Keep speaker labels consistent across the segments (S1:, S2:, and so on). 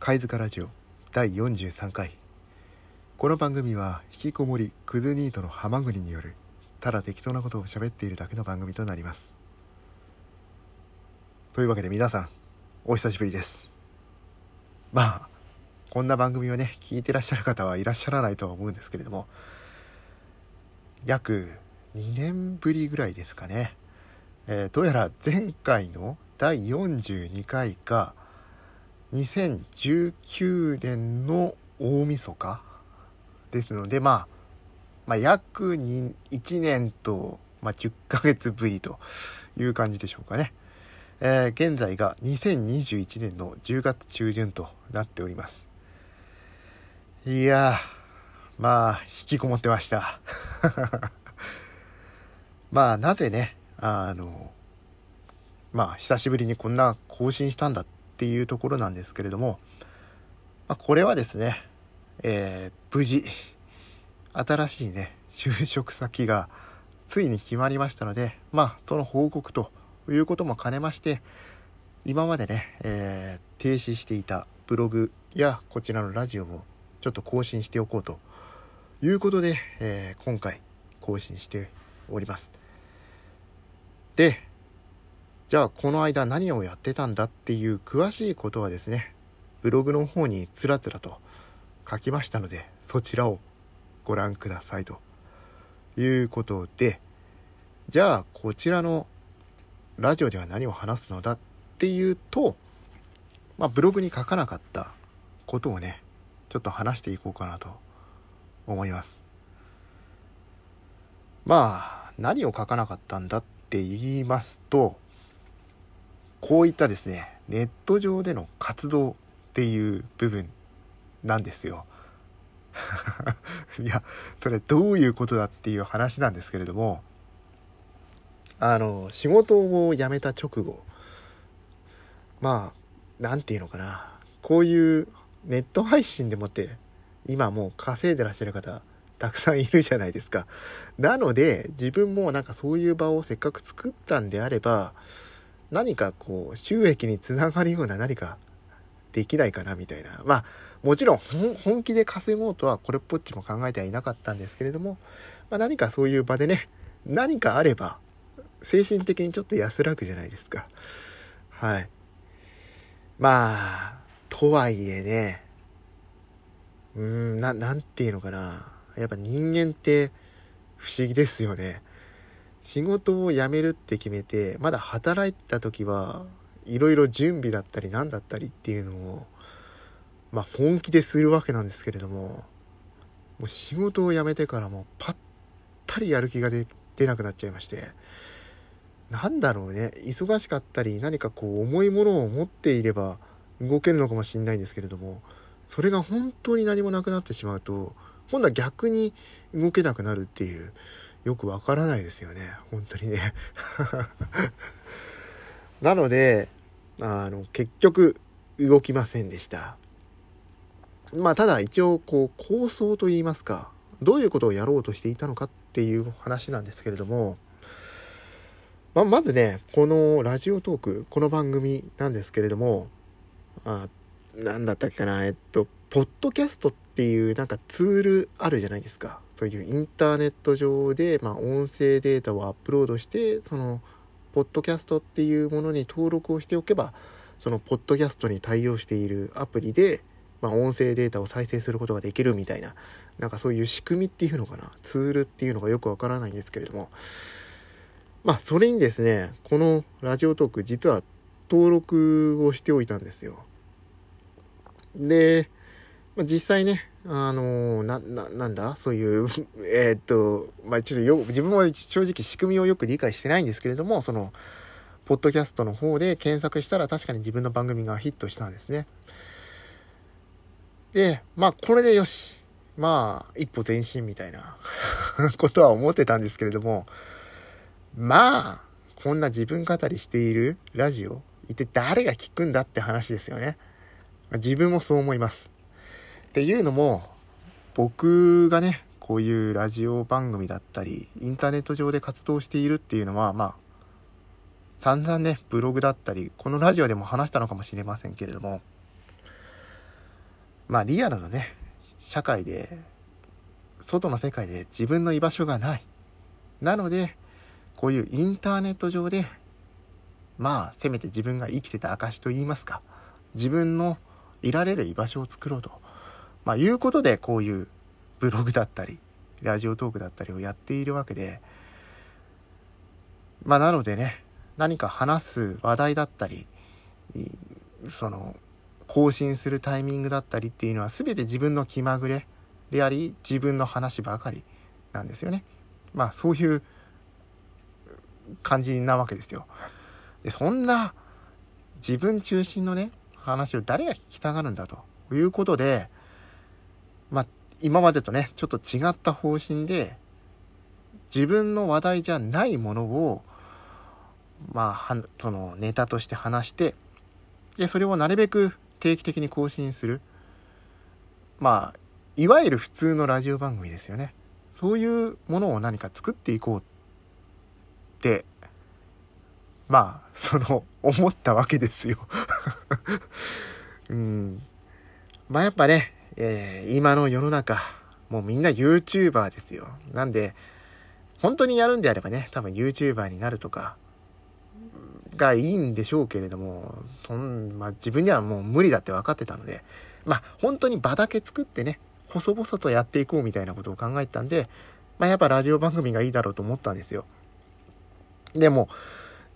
S1: 貝塚ラジオ第43回。この番組は引きこもりクズニートのハマグリによるただ適当なことを喋っているだけの番組となります。というわけで皆さんお久しぶりです。まあこんな番組をね聞いてらっしゃる方はいらっしゃらないとは思うんですけれども約2年ぶりぐらいですかね、えー、どうやら前回の第42回が2019年の大晦日ですので、まあ、まあ、約1年と、まあ、10ヶ月ぶりという感じでしょうかね。えー、現在が2021年の10月中旬となっております。いやまあ、引きこもってました。まあ、なぜね、あの、まあ、久しぶりにこんな更新したんだってていうところなんですけれども、まあ、これはですね、えー、無事、新しいね、就職先がついに決まりましたので、まあ、その報告ということも兼ねまして、今までね、えー、停止していたブログやこちらのラジオをちょっと更新しておこうということで、えー、今回更新しております。で、じゃあこの間何をやってたんだっていう詳しいことはですねブログの方につらつらと書きましたのでそちらをご覧くださいということでじゃあこちらのラジオでは何を話すのだっていうと、まあ、ブログに書かなかったことをねちょっと話していこうかなと思います。まあ何を書かなかったんだって言いますとこういったですねネット上での活動っていう部分なんですよ。いやそれどういうことだっていう話なんですけれどもあの仕事を辞めた直後まあ何て言うのかなこういうネット配信でもって今もう稼いでらっしゃる方たくさんいるじゃないですか。なので自分もなんかそういう場をせっかく作ったんであれば何かこう収益につながるような何かできないかなみたいな。まあもちろん本気で稼ごうとはこれっぽっちも考えてはいなかったんですけれども、まあ、何かそういう場でね何かあれば精神的にちょっと安らぐじゃないですか。はい。まあとはいえねうーんななんていうのかな。やっぱ人間って不思議ですよね。仕事を辞めるって決めてまだ働いた時はいろいろ準備だったり何だったりっていうのをまあ本気でするわけなんですけれどももう仕事を辞めてからもうパッタリやる気が出なくなっちゃいましてなんだろうね忙しかったり何かこう重いものを持っていれば動けるのかもしれないんですけれどもそれが本当に何もなくなってしまうと今度は逆に動けなくなるっていうよくわからないですよね。本当にね。なのであの結局動きませんでした。まあただ一応こう構想といいますかどういうことをやろうとしていたのかっていう話なんですけれども、ま、まずねこのラジオトークこの番組なんですけれどもあ何だったっけかな。えっとポッドキャストっていうなんかツールあるじゃないですか。そういうインターネット上で、まあ、音声データをアップロードしてそのポッドキャストっていうものに登録をしておけばそのポッドキャストに対応しているアプリで、まあ、音声データを再生することができるみたいななんかそういう仕組みっていうのかな。ツールっていうのがよくわからないんですけれども。まあそれにですねこのラジオトーク実は登録をしておいたんですよ。で、まあ、実際ねあのな、な、なんだ？そういう、えー、っと、まあ、ちょっとよ、自分は正直仕組みをよく理解してないんですけれども、その、ポッドキャストの方で検索したら確かに自分の番組がヒットしたんですね。で、まあ、これでよし。まあ、一歩前進みたいな ことは思ってたんですけれども、まあ、こんな自分語りしているラジオ、一体誰が聞くんだって話ですよね。自分もそう思います。っていうのも僕がねこういうラジオ番組だったりインターネット上で活動しているっていうのはまあ散々ねブログだったりこのラジオでも話したのかもしれませんけれどもまあリアルなね、社会で、外の世界で自分の居場所がない。なので、こういうインターネット上で、まあ、せめて自分が生きてた証と言いますか、自分のいられる居場所を作ろうと、まあ、いうことで、こういうブログだったり、ラジオトークだったりをやっているわけで、まあ、なのでね、何か話す話題だったり、その、更新するタイミングだったりっていうのは全て自分の気まぐれであり、自分の話ばかりなんですよね。まあ、そういう感じなわけですよ。で、そんな自分中心のね、話を誰が聞きたがるんだということで、今までとね、ちょっと違った方針で、自分の話題じゃないものを、まあ、はそのネタとして話して、で、それをなるべく定期的に更新する。まあ、いわゆる普通のラジオ番組ですよね。そういうものを何か作っていこうって、まあ、その、思ったわけですよ うん。まあやっぱね、えー、今の世の中、もうみんな YouTuber ですよ。なんで、本当にやるんであればね、多分 YouTuber になるとか、がいいんでしょうけれども、そん、まあ自分にはもう無理だって分かってたので、まあ本当に場だけ作ってね、細々とやっていこうみたいなことを考えたんで、まあやっぱラジオ番組がいいだろうと思ったんですよ。でも、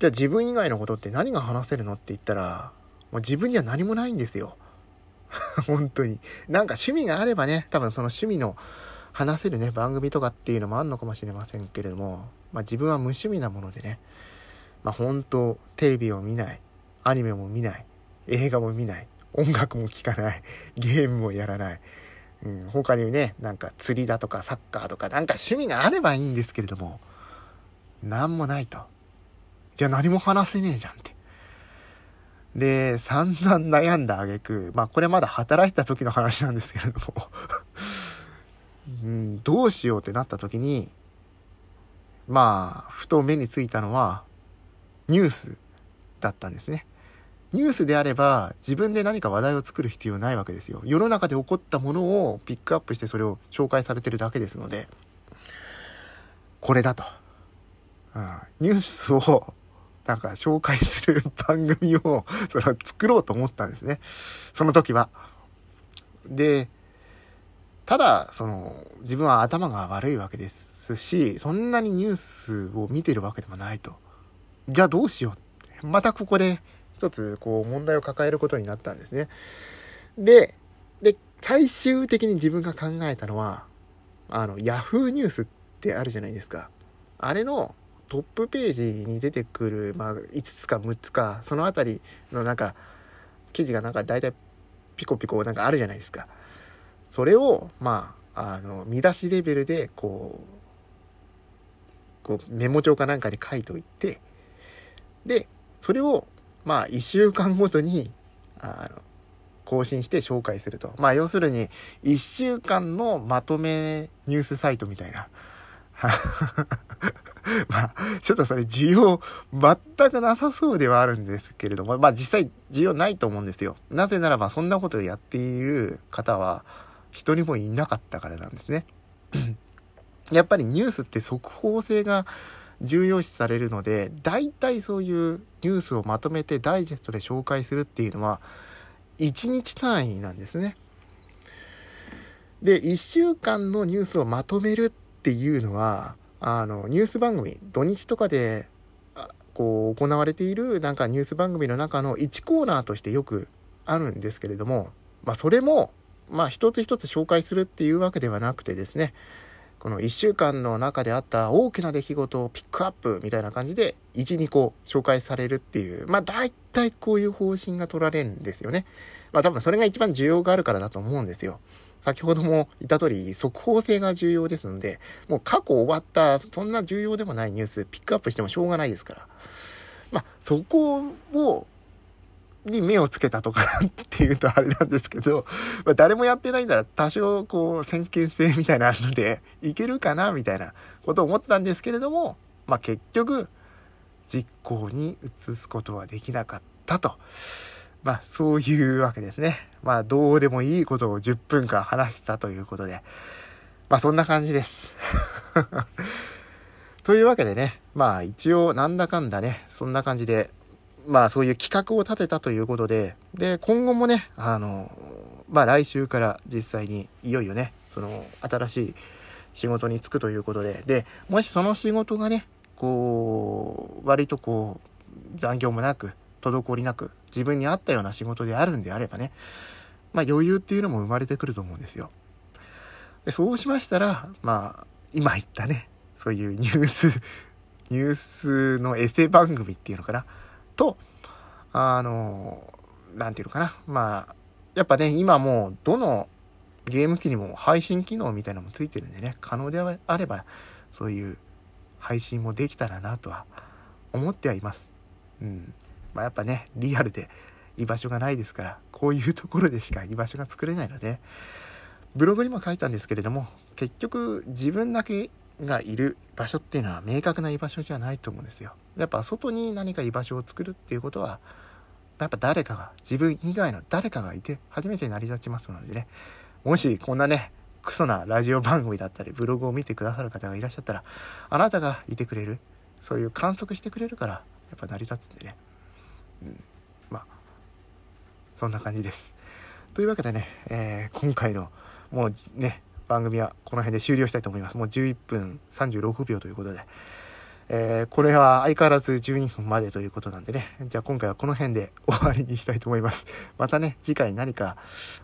S1: じゃあ自分以外のことって何が話せるのって言ったら、もう自分には何もないんですよ。本当に。なんか趣味があればね、多分その趣味の話せるね、番組とかっていうのもあるのかもしれませんけれども、まあ自分は無趣味なものでね、まあ本当、テレビを見ない、アニメも見ない、映画も見ない、音楽も聴かない、ゲームもやらない、うん、他にね、なんか釣りだとかサッカーとか、なんか趣味があればいいんですけれども、なんもないと。じゃあ何も話せねえじゃんって。で、散々悩んだ挙句、まあこれまだ働いた時の話なんですけれども うん、どうしようってなった時に、まあ、ふと目についたのは、ニュースだったんですね。ニュースであれば自分で何か話題を作る必要ないわけですよ。世の中で起こったものをピックアップしてそれを紹介されてるだけですので、これだと。うん、ニュースをなんか紹介する番組をそれ作ろうと思ったんですね。その時は。で、ただ、その、自分は頭が悪いわけですし、そんなにニュースを見てるわけでもないと。じゃあどうしよう。またここで一つ、こう、問題を抱えることになったんですね。で、で、最終的に自分が考えたのは、あの、Yahoo ニュースってあるじゃないですか。あれのトップページに出てくる、まあ、5つか6つか、そのあたりのなんか、記事がなんか大体ピコピコなんかあるじゃないですか。それを、まあ、あの、見出しレベルで、こう、こうメモ帳かなんかに書いといて、で、それを、まあ、1週間ごとに、あの、更新して紹介すると。まあ、要するに、1週間のまとめニュースサイトみたいな。まあ、ちょっとそれ需要全くなさそうではあるんですけれども、まあ実際需要ないと思うんですよ。なぜならばそんなことをやっている方は人もいなかったからなんですね。やっぱりニュースって速報性が重要視されるので、大体そういうニュースをまとめてダイジェストで紹介するっていうのは、1日単位なんですね。で、1週間のニュースをまとめるっていうのは、あの、ニュース番組、土日とかで、こう、行われているなんかニュース番組の中の1コーナーとしてよくあるんですけれども、まあ、それも、まあ、一つ一つ紹介するっていうわけではなくてですね、この1週間の中であった大きな出来事をピックアップみたいな感じで、1、2個紹介されるっていう、まあ、大体こういう方針が取られるんですよね。まあ、多分それが一番需要があるからだと思うんですよ。先ほども言った通り、速報性が重要ですので、もう過去終わった、そんな重要でもないニュース、ピックアップしてもしょうがないですから。まあ、そこを、に目をつけたとかっていうとあれなんですけど、まあ、誰もやってないんだら多少こう先見性みたいなのでいけるかなみたいなことを思ったんですけれども、まあ結局実行に移すことはできなかったと。まあ、そういうわけですね。まあ、どうでもいいことを10分間話したということで、まあ、そんな感じです。というわけでね、まあ、一応、なんだかんだね、そんな感じで、まあ、そういう企画を立てたということで、で、今後もね、あの、まあ、来週から実際に、いよいよね、その、新しい仕事に就くということで、で、もしその仕事がね、こう、割とこう、残業もなく、滞りなく、自分に合ったような仕事であるんであればね、まあ余裕っていうのも生まれてくると思うんですよ。でそうしましたら、まあ、今言ったね、そういうニュース、ニュースのエセ番組っていうのかな、と、あの、なんていうのかな、まあ、やっぱね、今もう、どのゲーム機にも配信機能みたいなのもついてるんでね、可能であれば、そういう配信もできたらなとは思ってはいます。うん。まあ、やっぱね、リアルで居場所がないですから、こういうところでしか居場所が作れないので、ブログにも書いたんですけれども、結局自分だけがいる場所っていうのは明確な居場所じゃないと思うんですよ。やっぱ外に何か居場所を作るっていうことは、やっぱ誰かが、自分以外の誰かがいて初めて成り立ちますのでね、もしこんなね、クソなラジオ番組だったり、ブログを見てくださる方がいらっしゃったら、あなたがいてくれる、そういう観測してくれるから、やっぱ成り立つんでね。うん。まあ、そんな感じです。というわけでね、えー、今回の、もうね、番組はこの辺で終了したいと思います。もう11分36秒ということで。えー、これは相変わらず12分までということなんでね。じゃあ今回はこの辺で終わりにしたいと思います。またね、次回何か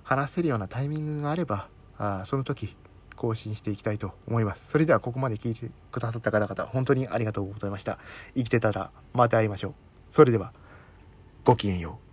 S1: 話せるようなタイミングがあれば、あその時更新していきたいと思います。それではここまで聞いてくださった方々、本当にありがとうございました。生きてたらまた会いましょう。それでは、ごきげんよう。